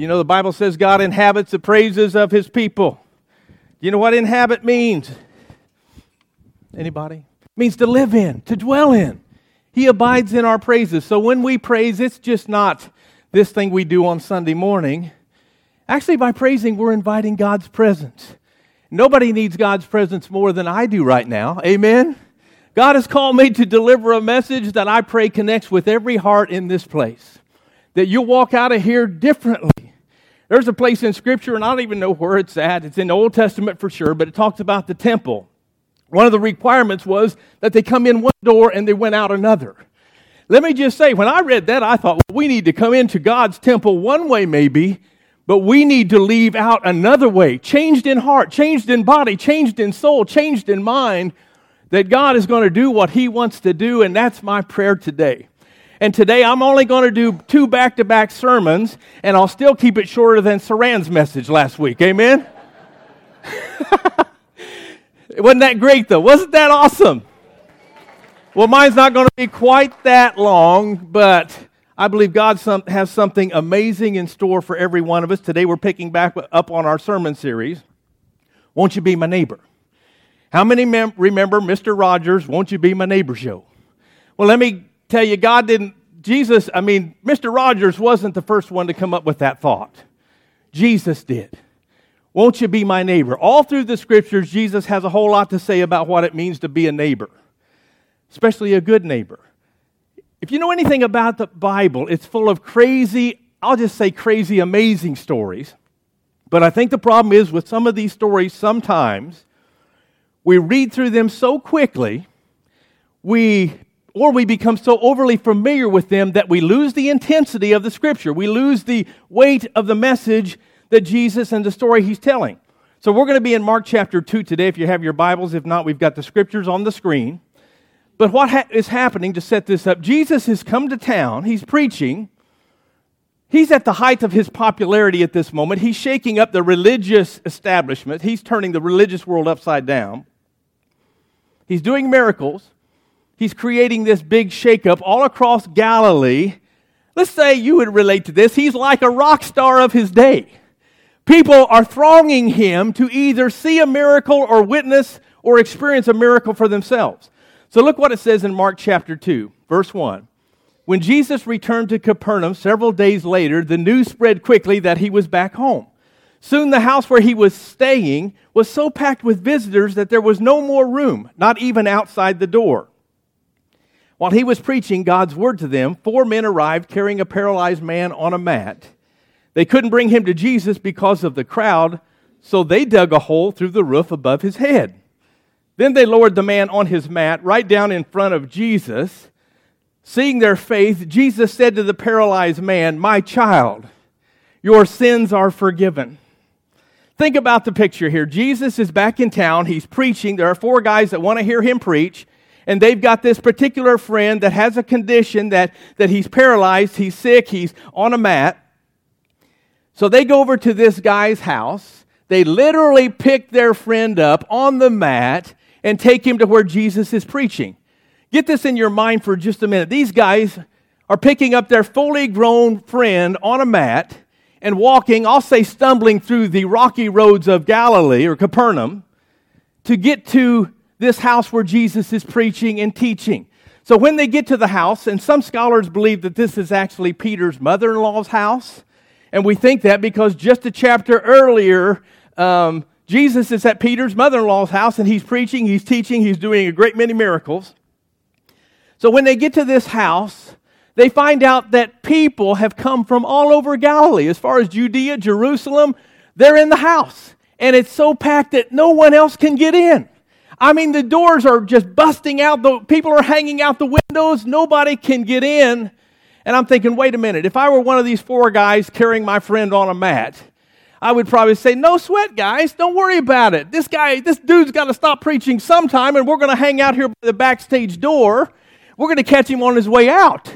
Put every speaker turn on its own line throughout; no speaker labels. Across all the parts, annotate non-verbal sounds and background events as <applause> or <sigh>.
You know, the Bible says God inhabits the praises of his people. You know what inhabit means? Anybody? It means to live in, to dwell in. He abides in our praises. So when we praise, it's just not this thing we do on Sunday morning. Actually, by praising, we're inviting God's presence. Nobody needs God's presence more than I do right now. Amen? God has called me to deliver a message that I pray connects with every heart in this place. That you'll walk out of here differently. There's a place in Scripture, and I don't even know where it's at. It's in the Old Testament for sure, but it talks about the temple. One of the requirements was that they come in one door and they went out another. Let me just say, when I read that, I thought, well, we need to come into God's temple one way, maybe, but we need to leave out another way, changed in heart, changed in body, changed in soul, changed in mind, that God is going to do what He wants to do, and that's my prayer today. And today I'm only going to do two back to back sermons, and I'll still keep it shorter than Saran's message last week. Amen? <laughs> Wasn't that great, though? Wasn't that awesome? Well, mine's not going to be quite that long, but I believe God some, has something amazing in store for every one of us. Today we're picking back up on our sermon series. Won't you be my neighbor? How many mem- remember Mr. Rogers, Won't You Be My Neighbor show? Well, let me tell you, God didn't, Jesus, I mean, Mr. Rogers wasn't the first one to come up with that thought. Jesus did. Won't you be my neighbor? All through the scriptures, Jesus has a whole lot to say about what it means to be a neighbor, especially a good neighbor. If you know anything about the Bible, it's full of crazy, I'll just say crazy, amazing stories. But I think the problem is with some of these stories, sometimes we read through them so quickly, we or we become so overly familiar with them that we lose the intensity of the scripture. We lose the weight of the message that Jesus and the story he's telling. So we're going to be in Mark chapter 2 today if you have your Bibles. If not, we've got the scriptures on the screen. But what ha- is happening to set this up? Jesus has come to town, he's preaching. He's at the height of his popularity at this moment. He's shaking up the religious establishment. He's turning the religious world upside down. He's doing miracles. He's creating this big shakeup all across Galilee. Let's say you would relate to this. He's like a rock star of his day. People are thronging him to either see a miracle or witness or experience a miracle for themselves. So look what it says in Mark chapter 2, verse 1. When Jesus returned to Capernaum several days later, the news spread quickly that he was back home. Soon the house where he was staying was so packed with visitors that there was no more room, not even outside the door. While he was preaching God's word to them, four men arrived carrying a paralyzed man on a mat. They couldn't bring him to Jesus because of the crowd, so they dug a hole through the roof above his head. Then they lowered the man on his mat right down in front of Jesus. Seeing their faith, Jesus said to the paralyzed man, My child, your sins are forgiven. Think about the picture here. Jesus is back in town. He's preaching. There are four guys that want to hear him preach. And they've got this particular friend that has a condition that, that he's paralyzed, he's sick, he's on a mat. So they go over to this guy's house. They literally pick their friend up on the mat and take him to where Jesus is preaching. Get this in your mind for just a minute. These guys are picking up their fully grown friend on a mat and walking, I'll say stumbling through the rocky roads of Galilee or Capernaum to get to this house where Jesus is preaching and teaching. So when they get to the house, and some scholars believe that this is actually Peter's mother in law's house, and we think that because just a chapter earlier, um, Jesus is at Peter's mother in law's house and he's preaching, he's teaching, he's doing a great many miracles. So when they get to this house, they find out that people have come from all over Galilee, as far as Judea, Jerusalem. They're in the house. And it's so packed that no one else can get in. I mean, the doors are just busting out. The people are hanging out the windows. Nobody can get in. And I'm thinking, wait a minute, if I were one of these four guys carrying my friend on a mat, I would probably say, no sweat, guys, don't worry about it. This guy, this dude's got to stop preaching sometime, and we're going to hang out here by the backstage door. We're going to catch him on his way out.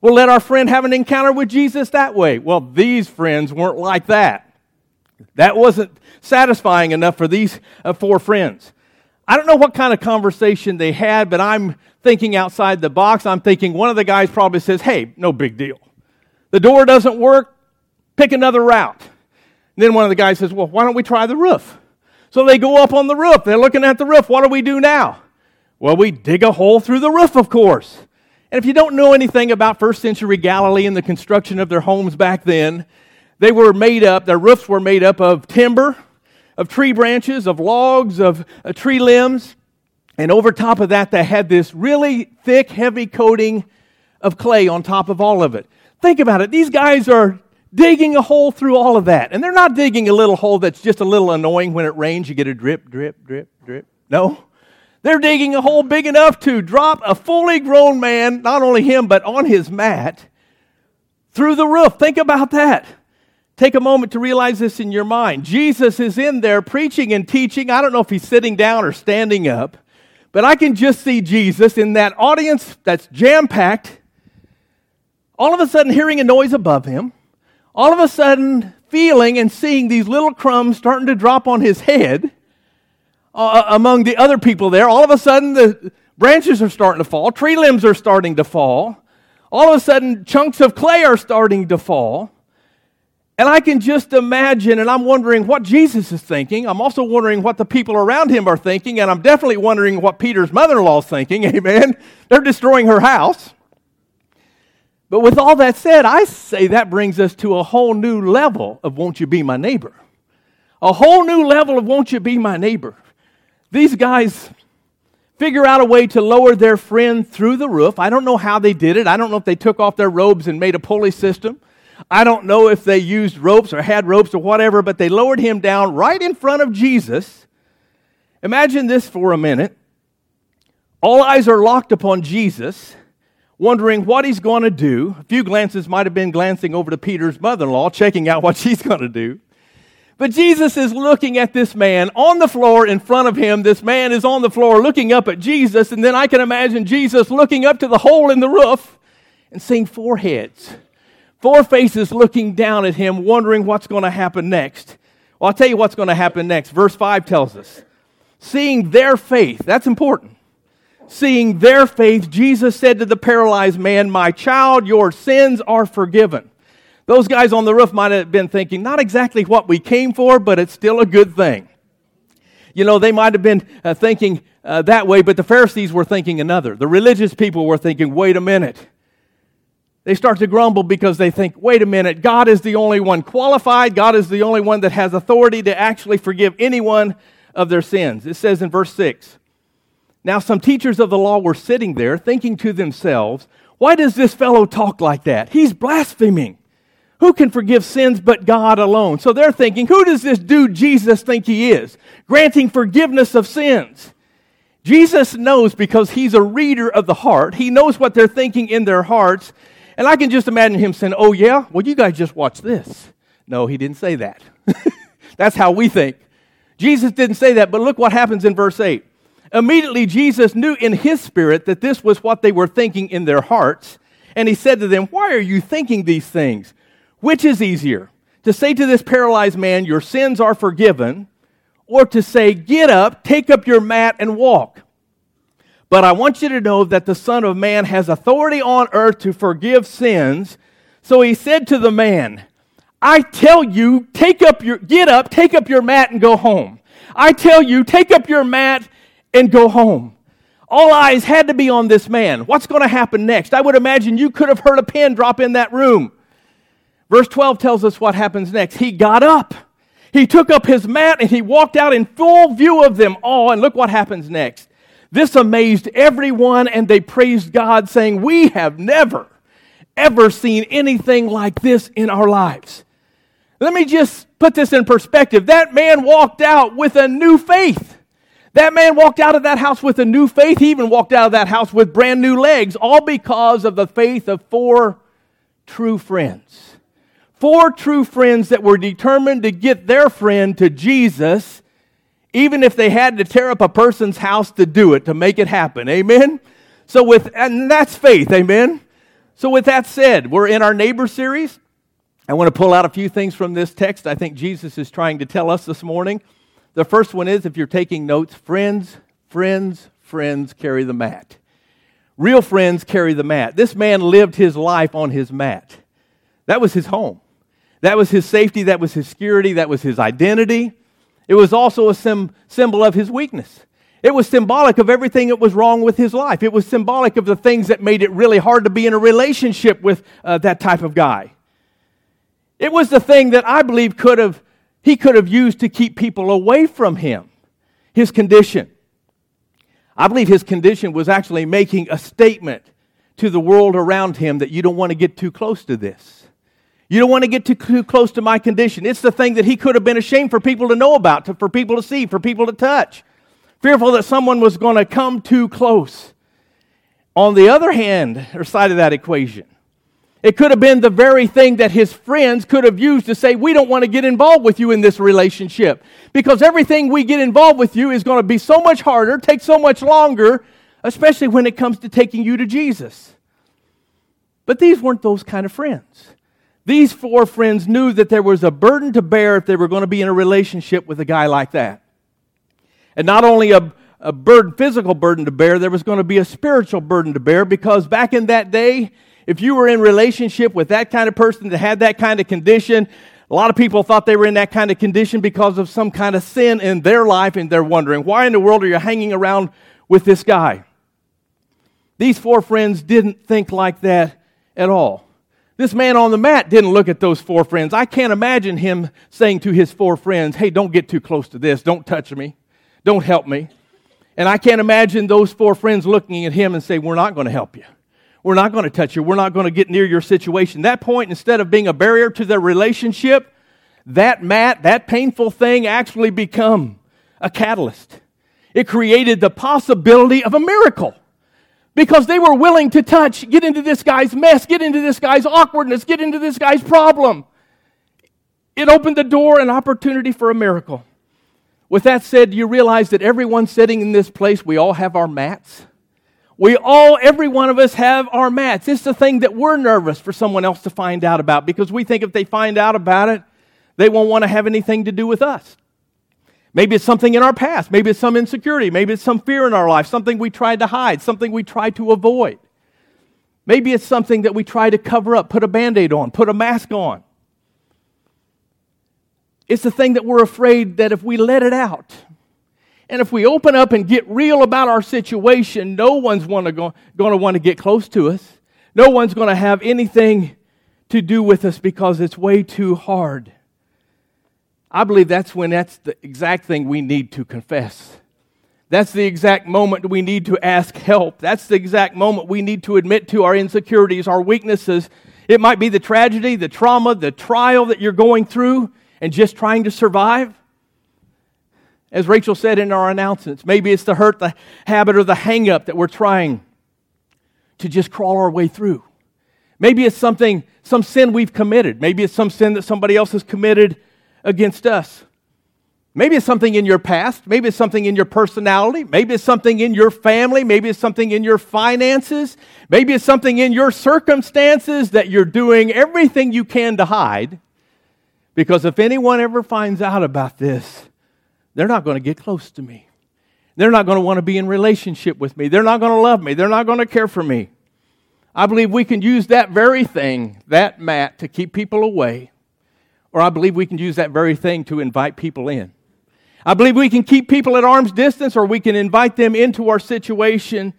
We'll let our friend have an encounter with Jesus that way. Well, these friends weren't like that. That wasn't satisfying enough for these uh, four friends. I don't know what kind of conversation they had, but I'm thinking outside the box. I'm thinking one of the guys probably says, Hey, no big deal. The door doesn't work. pick another route. And then one of the guys says, Well, why don't we try the roof? So they go up on the roof. They're looking at the roof. What do we do now? Well, we dig a hole through the roof, of course. And if you don't know anything about first century Galilee and the construction of their homes back then, they were made up, their roofs were made up of timber, of tree branches, of logs, of uh, tree limbs. And over top of that, they had this really thick, heavy coating of clay on top of all of it. Think about it. These guys are digging a hole through all of that. And they're not digging a little hole that's just a little annoying when it rains. You get a drip, drip, drip, drip. No. They're digging a hole big enough to drop a fully grown man, not only him, but on his mat through the roof. Think about that. Take a moment to realize this in your mind. Jesus is in there preaching and teaching. I don't know if he's sitting down or standing up, but I can just see Jesus in that audience that's jam packed, all of a sudden hearing a noise above him, all of a sudden feeling and seeing these little crumbs starting to drop on his head uh, uh among the other people there. All of a sudden, the branches are starting to fall, tree limbs are starting to fall. All of a sudden, chunks of clay are starting to fall. And I can just imagine, and I'm wondering what Jesus is thinking. I'm also wondering what the people around him are thinking, and I'm definitely wondering what Peter's mother in law is thinking. <laughs> Amen. They're destroying her house. But with all that said, I say that brings us to a whole new level of won't you be my neighbor? A whole new level of won't you be my neighbor? These guys figure out a way to lower their friend through the roof. I don't know how they did it. I don't know if they took off their robes and made a pulley system. I don't know if they used ropes or had ropes or whatever, but they lowered him down right in front of Jesus. Imagine this for a minute. All eyes are locked upon Jesus, wondering what he's going to do. A few glances might have been glancing over to Peter's mother in law, checking out what <laughs> she's going to do. But Jesus is looking at this man on the floor in front of him. This man is on the floor looking up at Jesus, and then I can imagine Jesus looking up to the hole in the roof and seeing four heads Four faces looking down at him, wondering what's going to happen next. Well, I'll tell you what's going to happen next. Verse 5 tells us seeing their faith, that's important. Seeing their faith, Jesus said to the paralyzed man, My child, your sins are forgiven. Those guys on the roof might have been thinking, not exactly what we came for, but it's still a good thing. You know, they might have been uh, thinking uh, that way, but the Pharisees were thinking another. The religious people were thinking, wait a minute. They start to grumble because they think, wait a minute, God is the only one qualified. God is the only one that has authority to actually forgive anyone of their sins. It says in verse 6 Now some teachers of the law were sitting there thinking to themselves, why does this fellow talk like that? He's blaspheming. Who can forgive sins but God alone? So they're thinking, who does this dude Jesus think he is? Granting forgiveness of sins. Jesus knows because he's a reader of the heart. He knows what they're thinking in their hearts. And I can just imagine him saying, Oh, yeah? Well, you guys just watch this. No, he didn't say that. <laughs> That's how we think. Jesus didn't say that, but look what happens in verse 8. Immediately, Jesus knew in his spirit that this was what they were thinking in their hearts. And he said to them, Why are you thinking these things? Which is easier? To say to this paralyzed man, Your sins are forgiven, or to say, Get up, take up your mat, and walk? But I want you to know that the Son of Man has authority on earth to forgive sins. So he said to the man, I tell you, take up your, get up, take up your mat and go home. I tell you, take up your mat and go home. All eyes had to be on this man. What's going to happen next? I would imagine you could have heard a pin drop in that room. Verse 12 tells us what happens next. He got up. He took up his mat and he walked out in full view of them all. And look what happens next. This amazed everyone, and they praised God, saying, We have never, ever seen anything like this in our lives. Let me just put this in perspective. That man walked out with a new faith. That man walked out of that house with a new faith. He even walked out of that house with brand new legs, all because of the faith of four true friends. Four true friends that were determined to get their friend to Jesus even if they had to tear up a person's house to do it, to make it happen. Amen? So, with, and that's faith. Amen? So, with that said, we're in our neighbor series. I want to pull out a few things from this text I think Jesus is trying to tell us this morning. The first one is if you're taking notes, friends, friends, friends carry the mat. Real friends carry the mat. This man lived his life on his mat. That was his home. That was his safety, that was his security, that was his identity. It was also a sim- symbol of his weakness. It was symbolic of everything that was wrong with his life. It was symbolic of the things that made it really hard to be in a relationship with uh, that type of guy. It was the thing that I believe could have he could have used to keep people away from him. His condition. I believe his condition was actually making a statement to the world around him that you don't want to get too close to this. You don't want to get too, too close to my condition. It's the thing that he could have been ashamed for people to know about, to, for people to see, for people to touch fearful that someone was going to come too close. On the other hand, or side of that equation, it could have been the very thing that his friends could have used to say, We don't want to get involved with you in this relationship. Because everything we get involved with you is going to be so much harder, take so much longer, especially when it comes to taking you to Jesus. But these weren't those kind of friends. These four friends knew that there was a burden to bear if they were going to be in a relationship with a guy like that. And not only a, a burden, physical burden to bear, there was going to be a spiritual burden to bear because back in that day, if you were in relationship with that kind of person that had that kind of condition, a lot of people thought they were in that kind of condition because of some kind of sin in their life, and they're wondering, why in the world are you hanging around with this guy? These four friends didn't think like that at all. This man on the mat didn't look at those four friends. I can't imagine him saying to his four friends, Hey, don't get too close to this. Don't touch me. Don't help me. And I can't imagine those four friends looking at him and say, We're not going to help you. We're not going to touch you. We're not going to get near your situation. That point, instead of being a barrier to their relationship, that mat, that painful thing actually become a catalyst. It created the possibility of a miracle because they were willing to touch, get into this guy's mess, get into this guy's awkwardness, get into this guy's problem. It opened the door, an opportunity for a miracle. With that said, you realize that everyone sitting in this place, we all have our mats? We all, every one of us have our mats. It's the thing that we're nervous for someone else to find out about because we think if they find out about it, they won't want to have anything to do with us. Maybe it's something in our past. Maybe it's some insecurity. Maybe it's some fear in our life, something we tried to hide, something we tried to avoid. Maybe it's something that we try to cover up, put a band aid on, put a mask on. It's the thing that we're afraid that if we let it out, and if we open up and get real about our situation, no one's wanna go, going to want to get close to us. No one's going to have anything to do with us because it's way too hard. I believe that's when that's the exact thing we need to confess. That's the exact moment we need to ask help. That's the exact moment we need to admit to our insecurities, our weaknesses. It might be the tragedy, the trauma, the trial that you're going through and just trying to survive? As Rachel said in our announcements, maybe it's the hurt, the habit, or the hang up that we're trying to just crawl our way through. Maybe it's something, some sin we've committed. Maybe it's some sin that somebody else has committed against us. Maybe it's something in your past. Maybe it's something in your personality. Maybe it's something in your family. Maybe it's something in your finances. Maybe it's something in your circumstances that you're doing everything you can to hide. Because if anyone ever finds out about this, they're not going to get close to me. They're not going to want to be in relationship with me. They're not going to love me. They're not going to care for me. I believe we can use that very thing, that mat, to keep people away. Or I believe we can use that very thing to invite people in. I believe we can keep people at arm's distance or we can invite them into our situation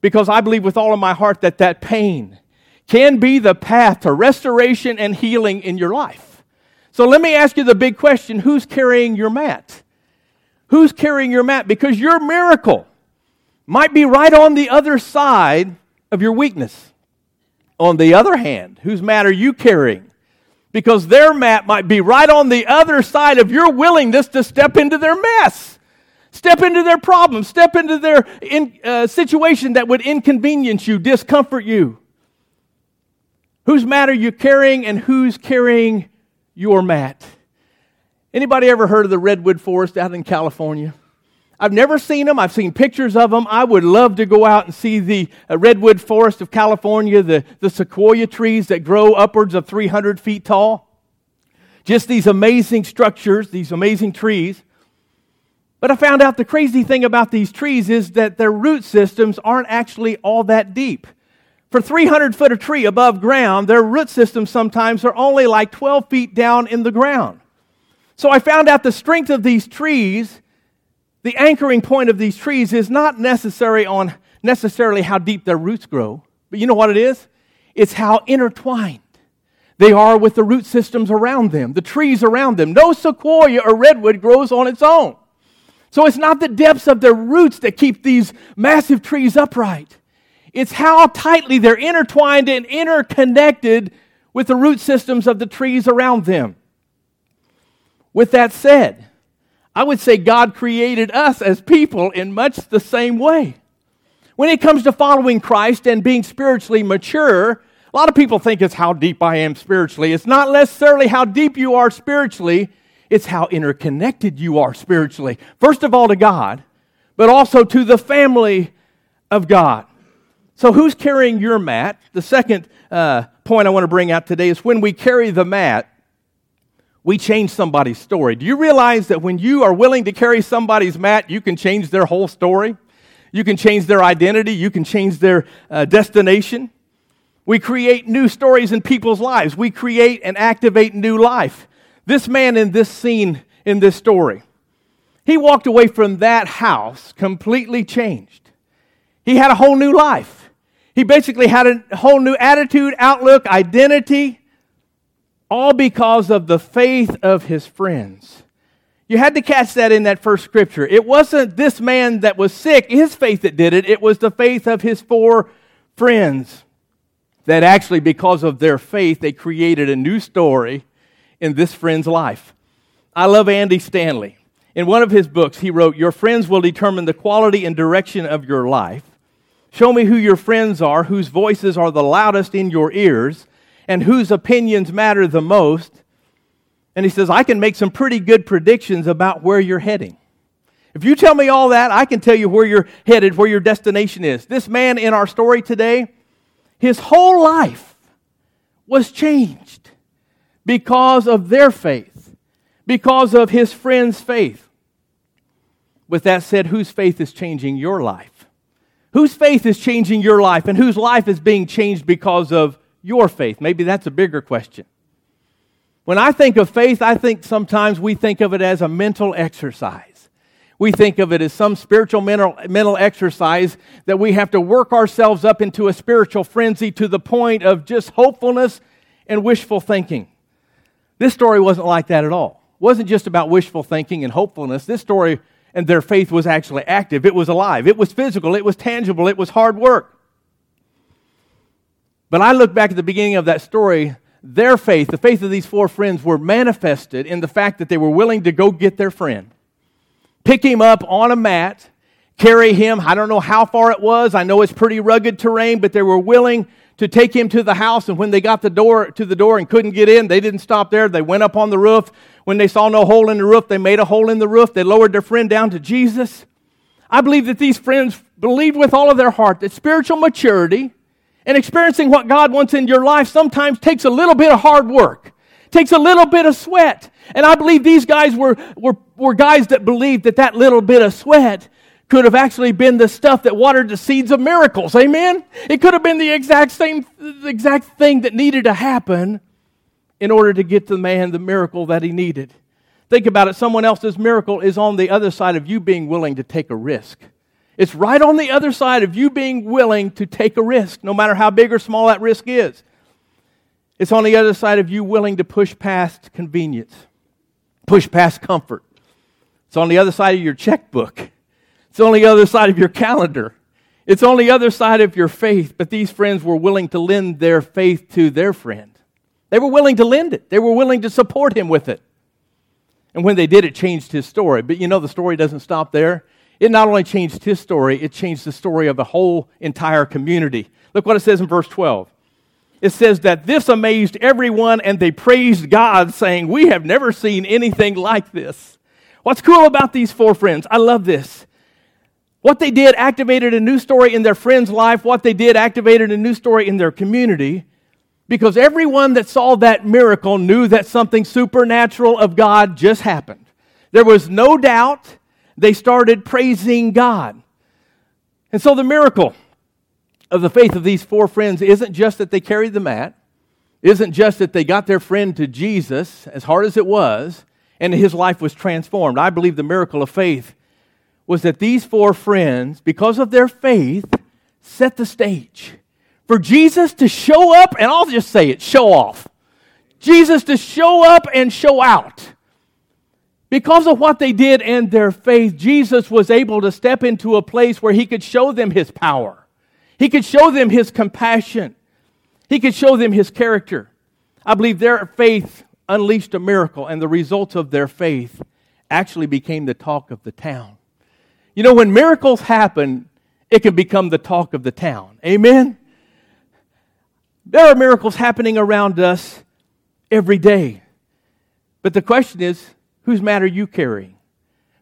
because I believe with all of my heart that that pain can be the path to restoration and healing in your life. So let me ask you the big question who's carrying your mat? Who's carrying your mat? Because your miracle might be right on the other side of your weakness. On the other hand, whose mat are you carrying? Because their mat might be right on the other side of your willingness to step into their mess, step into their problem, step into their in, uh, situation that would inconvenience you, discomfort you. Whose mat are you carrying and who's carrying your mat. Anybody ever heard of the redwood forest out in California? I've never seen them. I've seen pictures of them. I would love to go out and see the uh, redwood forest of California, the, the sequoia trees that grow upwards of 300 feet tall. Just these amazing structures, these amazing trees. But I found out the crazy thing about these trees is that their root systems aren't actually all that deep. For 300 foot of tree above ground, their root systems sometimes are only like 12 feet down in the ground. So I found out the strength of these trees, the anchoring point of these trees is not necessary on necessarily how deep their roots grow, but you know what it is? It's how intertwined they are with the root systems around them, the trees around them. No sequoia or redwood grows on its own. So it's not the depths of their roots that keep these massive trees upright. It's how tightly they're intertwined and interconnected with the root systems of the trees around them. With that said, I would say God created us as people in much the same way. When it comes to following Christ and being spiritually mature, a lot of people think it's how deep I am spiritually. It's not necessarily how deep you are spiritually, it's how interconnected you are spiritually. First of all, to God, but also to the family of God. So, who's carrying your mat? The second uh, point I want to bring out today is when we carry the mat, we change somebody's story. Do you realize that when you are willing to carry somebody's mat, you can change their whole story? You can change their identity, you can change their uh, destination. We create new stories in people's lives, we create and activate new life. This man in this scene, in this story, he walked away from that house completely changed. He had a whole new life. He basically had a whole new attitude, outlook, identity all because of the faith of his friends. You had to catch that in that first scripture. It wasn't this man that was sick, his faith that did it, it was the faith of his four friends. That actually, because of their faith, they created a new story in this friend's life. I love Andy Stanley. In one of his books, he wrote, Your friends will determine the quality and direction of your life. Show me who your friends are, whose voices are the loudest in your ears and whose opinions matter the most. And he says, I can make some pretty good predictions about where you're heading. If you tell me all that, I can tell you where you're headed, where your destination is. This man in our story today, his whole life was changed because of their faith, because of his friend's faith. With that said, whose faith is changing your life? Whose faith is changing your life, and whose life is being changed because of your faith? Maybe that's a bigger question. When I think of faith, I think sometimes we think of it as a mental exercise. We think of it as some spiritual mental, mental exercise that we have to work ourselves up into a spiritual frenzy to the point of just hopefulness and wishful thinking. This story wasn't like that at all. It wasn't just about wishful thinking and hopefulness. This story and their faith was actually active. It was alive. It was physical. It was tangible. It was hard work. But I look back at the beginning of that story, their faith, the faith of these four friends, were manifested in the fact that they were willing to go get their friend, pick him up on a mat, carry him. I don't know how far it was. I know it's pretty rugged terrain, but they were willing to take him to the house. And when they got the door to the door and couldn't get in, they didn't stop there. They went up on the roof. When they saw no hole in the roof, they made a hole in the roof. They lowered their friend down to Jesus. I believe that these friends believed with all of their heart that spiritual maturity and experiencing what God wants in your life sometimes takes a little bit of hard work, takes a little bit of sweat. And I believe these guys were, were, were guys that believed that that little bit of sweat could have actually been the stuff that watered the seeds of miracles. Amen? It could have been the exact same, the exact thing that needed to happen in order to get the man the miracle that he needed. Think about it. Someone else's miracle is on the other side of you being willing to take a risk. It's right on the other side of you being willing to take a risk, no matter how big or small that risk is. It's on the other side of you willing to push past convenience, push past comfort. It's on the other side of your checkbook. It's on the other side of your calendar. It's on the other side of your faith. But these friends were willing to lend their faith to their friend. They were willing to lend it, they were willing to support him with it. And when they did, it changed his story. But you know, the story doesn't stop there. It not only changed his story, it changed the story of the whole entire community. Look what it says in verse 12. It says that this amazed everyone and they praised God, saying, We have never seen anything like this. What's cool about these four friends? I love this. What they did activated a new story in their friend's life. What they did activated a new story in their community because everyone that saw that miracle knew that something supernatural of God just happened. There was no doubt they started praising God. And so the miracle of the faith of these four friends isn't just that they carried the mat, isn't just that they got their friend to Jesus, as hard as it was, and his life was transformed. I believe the miracle of faith was that these four friends, because of their faith, set the stage for Jesus to show up, and I'll just say it show off. Jesus to show up and show out. Because of what they did and their faith, Jesus was able to step into a place where he could show them his power. He could show them his compassion. He could show them his character. I believe their faith unleashed a miracle, and the results of their faith actually became the talk of the town. You know, when miracles happen, it can become the talk of the town. Amen? There are miracles happening around us every day. But the question is whose mat are you carrying?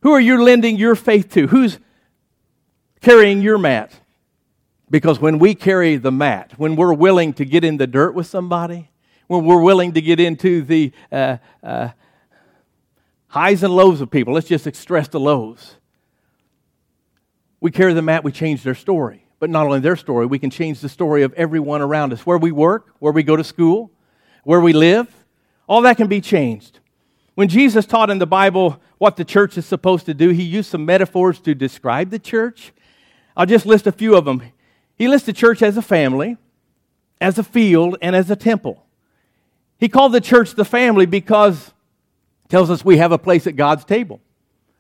Who are you lending your faith to? Who's carrying your mat? Because when we carry the mat, when we're willing to get in the dirt with somebody, when we're willing to get into the uh, uh, highs and lows of people, let's just stress the lows. We carry the mat, we change their story. But not only their story, we can change the story of everyone around us. Where we work, where we go to school, where we live, all that can be changed. When Jesus taught in the Bible what the church is supposed to do, he used some metaphors to describe the church. I'll just list a few of them. He lists the church as a family, as a field, and as a temple. He called the church the family because tells us we have a place at God's table.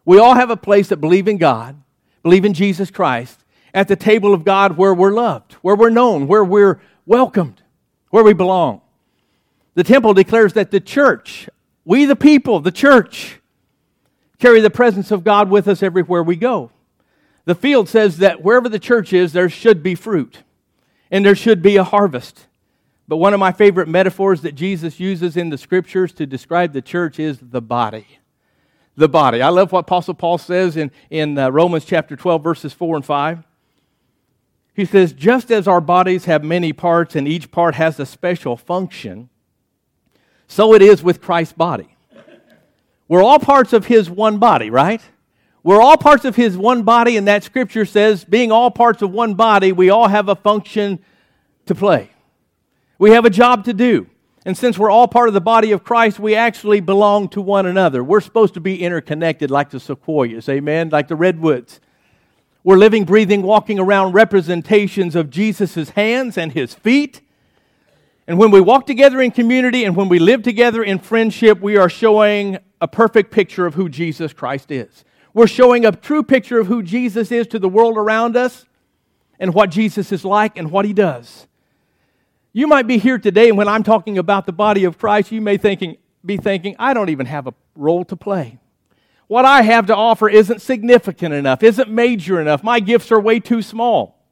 We all have a place that believe in God, believe in Jesus Christ, at the table of God where we're loved, where we're known, where we're welcomed, where we belong. The temple declares that the church, we the people, the church, carry the presence of God with us everywhere we go. The field says that wherever the church is, there should be fruit and there should be a harvest. But one of my favorite metaphors that Jesus uses in the scriptures to describe the church is the body. The body. I love what Apostle Paul says in, in uh, Romans chapter 12, verses 4 and 5. He says, Just as our bodies have many parts and each part has a special function, so it is with Christ's body. We're all parts of his one body, right? We're all parts of his one body, and that scripture says, being all parts of one body, we all have a function to play. We have a job to do. And since we're all part of the body of Christ, we actually belong to one another. We're supposed to be interconnected like the sequoias, amen? Like the redwoods. We're living, breathing, walking around representations of Jesus' hands and his feet and when we walk together in community and when we live together in friendship, we are showing a perfect picture of who Jesus Christ is. We're showing a true picture of who Jesus is to the world around us and what Jesus is like and what he does. You might be here today, and when I'm talking about the body of Christ, you may thinking, be thinking, I don't even have a role to play. What I have to offer isn't significant enough, isn't major enough. My gifts are way too small.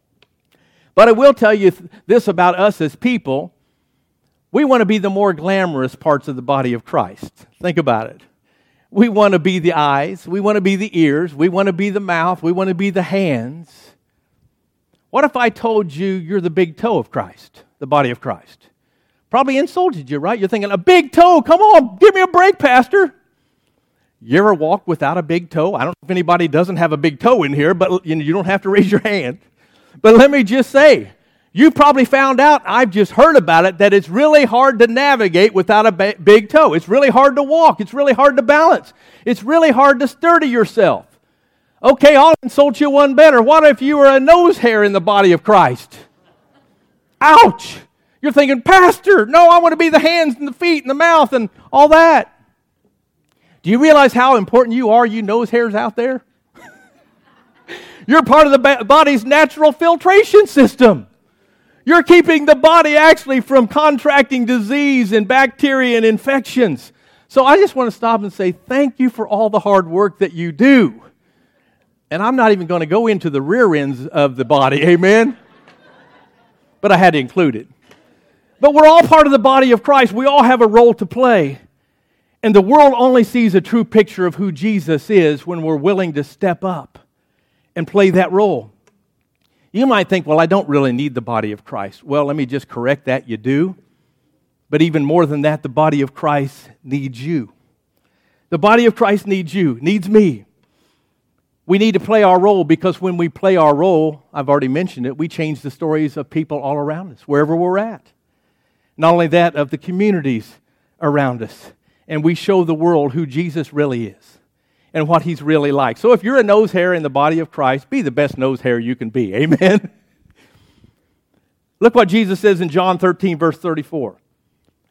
But I will tell you this about us as people we want to be the more glamorous parts of the body of Christ. Think about it. We want to be the eyes, we want to be the ears, we want to be the mouth, we want to be the hands. What if I told you you're the big toe of Christ, the body of Christ? Probably insulted you, right? You're thinking, a big toe? Come on, give me a break, Pastor. You ever walked without a big toe? I don't know if anybody doesn't have a big toe in here, but you, don't have to raise your hand. But let me just say, you probably found out, I've just heard about it, that it's really hard to navigate without a big toe. It's really hard to walk. It's really hard to balance. It's really hard to sturdy yourself. Okay, I'll insult you one better. What if you were a nose hair in the body of Christ? Ouch! You're thinking, Pastor, no, I want to be the hands and the feet and the mouth and all that. Do you realize how important you are, you nose hairs out there? <laughs> You're part of the body's natural filtration system. You're keeping the body actually from contracting disease and bacteria and infections. So I just want to stop and say thank you for all the hard work that you do. And I'm not even going to go into the rear ends of the body, <laughs> amen? But I had to include it. But we're all part of the body of Christ. We all have a role to play. And the world only sees a true picture of who Jesus is when we're willing to step up and play that role. You might think, well, I don't really need the body of Christ. Well, let me just correct that. You do. But even more than that, the body of Christ needs you. The body of Christ needs you, needs me. We need to play our role because when we play our role, I've already mentioned it, we change the stories of people all around us, wherever we're at. Not only that, of the communities around us. And we show the world who Jesus really is and what he's really like. So if you're a nose hair in the body of Christ, be the best nose hair you can be. <laughs> Amen. Look what Jesus says in John 13, verse 34.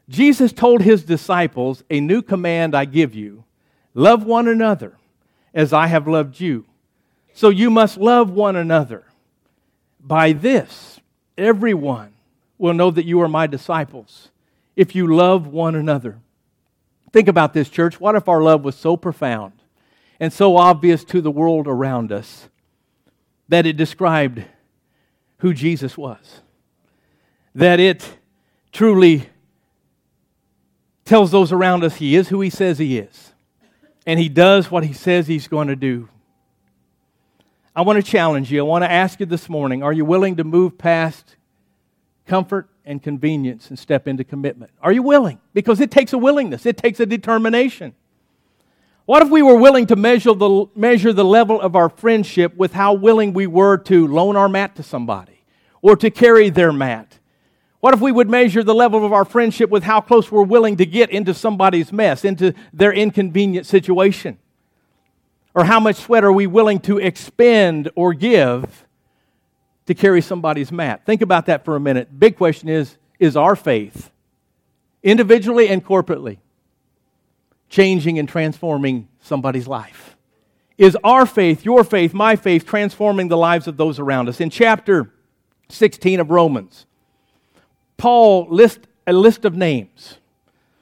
Jesus told his disciples, A new command I give you love one another as I have loved you. So you must love one another. By this, everyone will know that you are my disciples if you love one another. Think about this, church. What if our love was so profound and so obvious to the world around us that it described who Jesus was? That it truly tells those around us he is who he says he is, and he does what he says he's going to do. I want to challenge you. I want to ask you this morning are you willing to move past comfort and convenience and step into commitment? Are you willing? Because it takes a willingness, it takes a determination. What if we were willing to measure the, measure the level of our friendship with how willing we were to loan our mat to somebody or to carry their mat? What if we would measure the level of our friendship with how close we're willing to get into somebody's mess, into their inconvenient situation? Or how much sweat are we willing to expend or give to carry somebody's mat? Think about that for a minute. Big question is is our faith, individually and corporately, changing and transforming somebody's life? Is our faith, your faith, my faith, transforming the lives of those around us? In chapter 16 of Romans, Paul lists a list of names,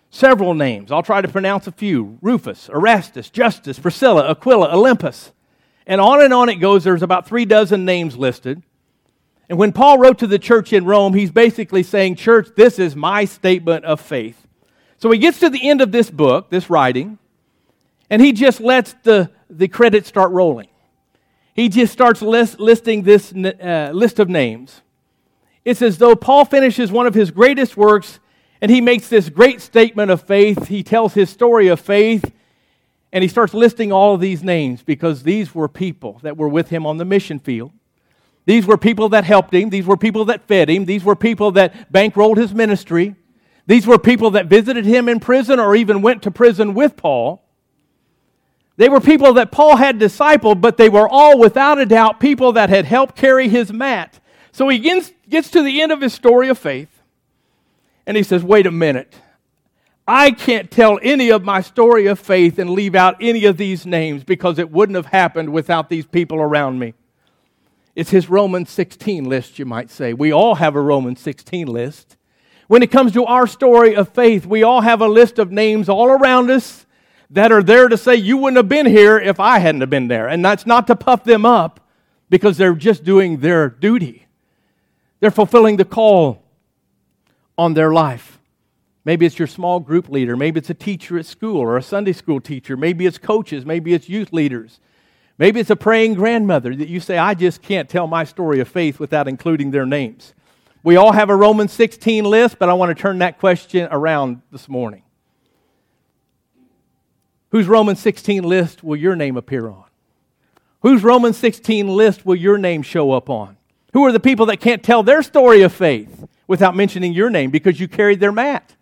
several names. I'll try to pronounce a few Rufus, Erastus, Justus, Priscilla, Aquila, Olympas. And on and on it goes. There's about three dozen names listed. And when Paul wrote to the church in Rome, he's basically saying, Church, this is my statement of faith. So he gets to the end of this book, this writing, and he just lets the, the credits start rolling. He just starts list, listing this uh, list of names it's as though Paul finishes one of his greatest works and he makes this great statement of faith. He tells his story of faith and he starts listing all of these names because these were people that were with him on the mission field. These were people that helped him. These were people that fed him. These were people that bankrolled his ministry. These were people that visited him in prison or even went to prison with Paul. They were people that Paul had discipled, but they were all, without a doubt, people that had helped carry his mat so he gets, gets to the end of his story of faith, and he says, Wait a minute. I can't tell any of my story of faith and leave out any of these names because it wouldn't have happened without these people around me. It's his Romans 16 list, you might say. We all have a Romans 16 list. When it comes to our story of faith, we all have a list of names all around us that are there to say, You wouldn't have been here if I hadn't have been there. And that's not to puff them up because they're just doing their duty. They're fulfilling the call on their life. Maybe it's your small group leader. Maybe it's a teacher at school or a Sunday school teacher. Maybe it's coaches. Maybe it's youth leaders. Maybe it's a praying grandmother that you say, I just can't tell my story of faith without including their names. We all have a Romans 16 list, but I want to turn that question around this morning. Whose Romans 16 list will your name appear on? Whose Romans 16 list will your name show up on? Who are the people that can't tell their story of faith without mentioning your name because you carried their mat,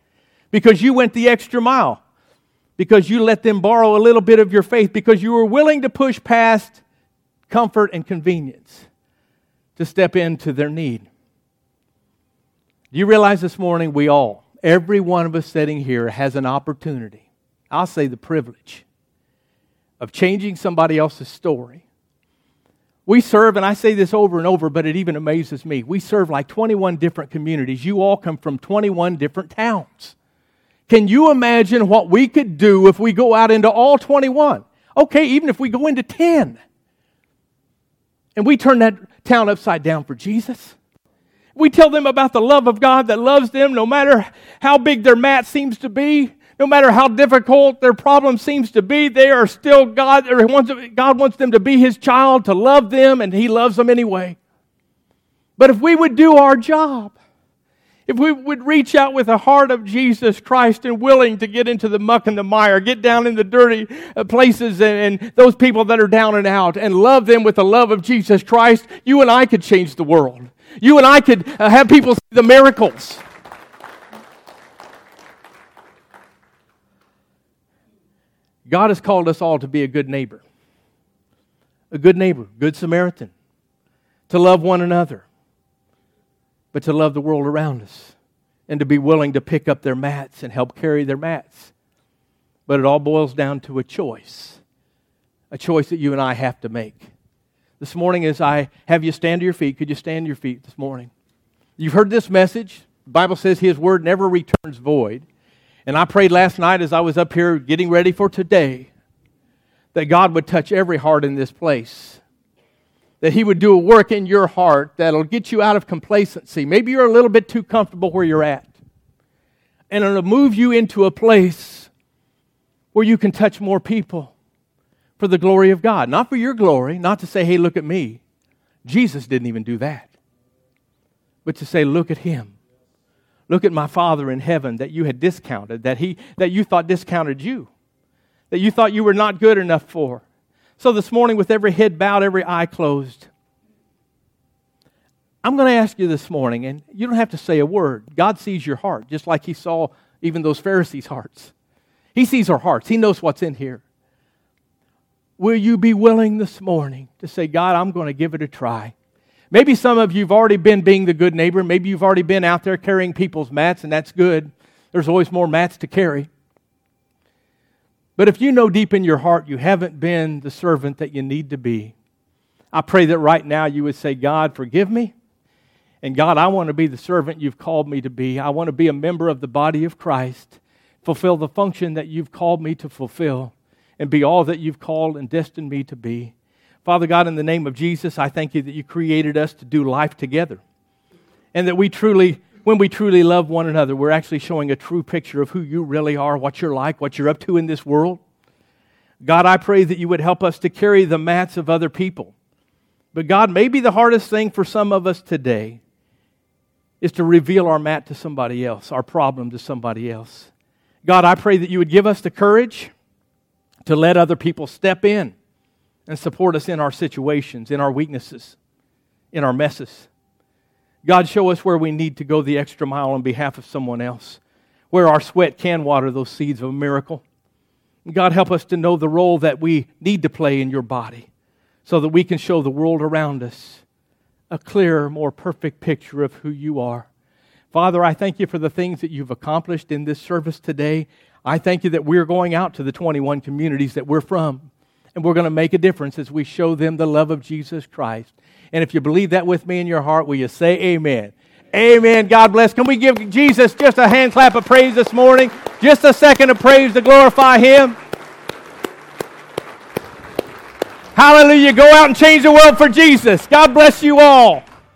because you went the extra mile, because you let them borrow a little bit of your faith, because you were willing to push past comfort and convenience to step into their need? Do you realize this morning we all, every one of us sitting here, has an opportunity, I'll say the privilege, of changing somebody else's story we serve, and I say this over and over, but it even amazes me. We serve like 21 different communities. You all come from 21 different towns. Can you imagine what we could do if we go out into all 21? Okay, even if we go into 10 and we turn that town upside down for Jesus. We tell them about the love of God that loves them no matter how big their mat seems to be. No matter how difficult their problem seems to be, they are still God. God wants them to be His child, to love them, and He loves them anyway. But if we would do our job, if we would reach out with the heart of Jesus Christ and willing to get into the muck and the mire, get down in the dirty uh, places and, and, those people that are down and out and love them with the love of Jesus Christ, you and I could change the world. You and I could uh, have people see the miracles. God has called us all to be a good neighbor. A good neighbor, good Samaritan, to love one another but to love the world around us and to be willing to pick up their mats and help carry their mats. But it all boils down to a choice, a choice that you and I have to make. This morning, as I have you stand to your feet, could you stand to your feet this morning? You've heard this message. The Bible says His word never returns void. And I prayed last night as I was up here getting ready for today that God would touch every heart in this place that He would do a work in your heart that'll get you out of complacency. Maybe you're a little bit too comfortable where you're at. And it'll move you into a place where you can touch more people for the glory of God. Not for your glory, not to say, hey, look at me. Jesus didn't even do that. But to say, look at Him. Look at my Father in heaven that you had discounted, that, he, that you thought discounted you, that you thought you were not good enough for. So this morning, with every head bowed, every eye closed, I'm going to ask you this morning, and you don't have to say a word. God sees your heart, just like He saw even those Pharisees' hearts. He sees our hearts, He knows what's in here. Will you be willing this morning to say, God, I'm going to give it a try? Maybe some of you have already been being the good neighbor. Maybe you've already been out there carrying people's mats, and that's good. There's always more mats to carry. But if you know deep in your heart you haven't been the servant that you need to be, I pray that right now you would say, God, forgive me. And God, I want to be the servant you've called me to be. I want to be a member of the body of Christ, fulfill the function that you've called me to fulfill, and be all that you've called and destined me to be. Father God, in the name of Jesus, I thank you that you created us to do life together. And that we truly when we truly love one another, we're actually showing a true picture of who you really are, what you're like, what you're up to in this world. God, I pray that you would help us to carry the mats of other people. But God, maybe the hardest thing for some of us today is to reveal our mat to somebody else, our problem to somebody else. God, I pray that you would give us the courage to let other people step in and support us in our situations, in our weaknesses, in our messes. God, show us where we need to go the extra mile on behalf of someone else, where our sweat can water those seeds of a miracle. God, help us to know the role that we need to play in your body so that we can show the world around us a clearer, more perfect picture of who you are. Father, I thank you for the things that you've accomplished in this service today. I thank you that we're going out to the 21 communities that we're from, and we're going to make a difference as we show them the love of Jesus Christ. And if you believe that with me in your heart, will you say amen? Amen. God bless. Can we give Jesus just a hand clap of praise this morning? Just a second of praise to glorify Him. Hallelujah. Go out and change the world for Jesus. God bless you all.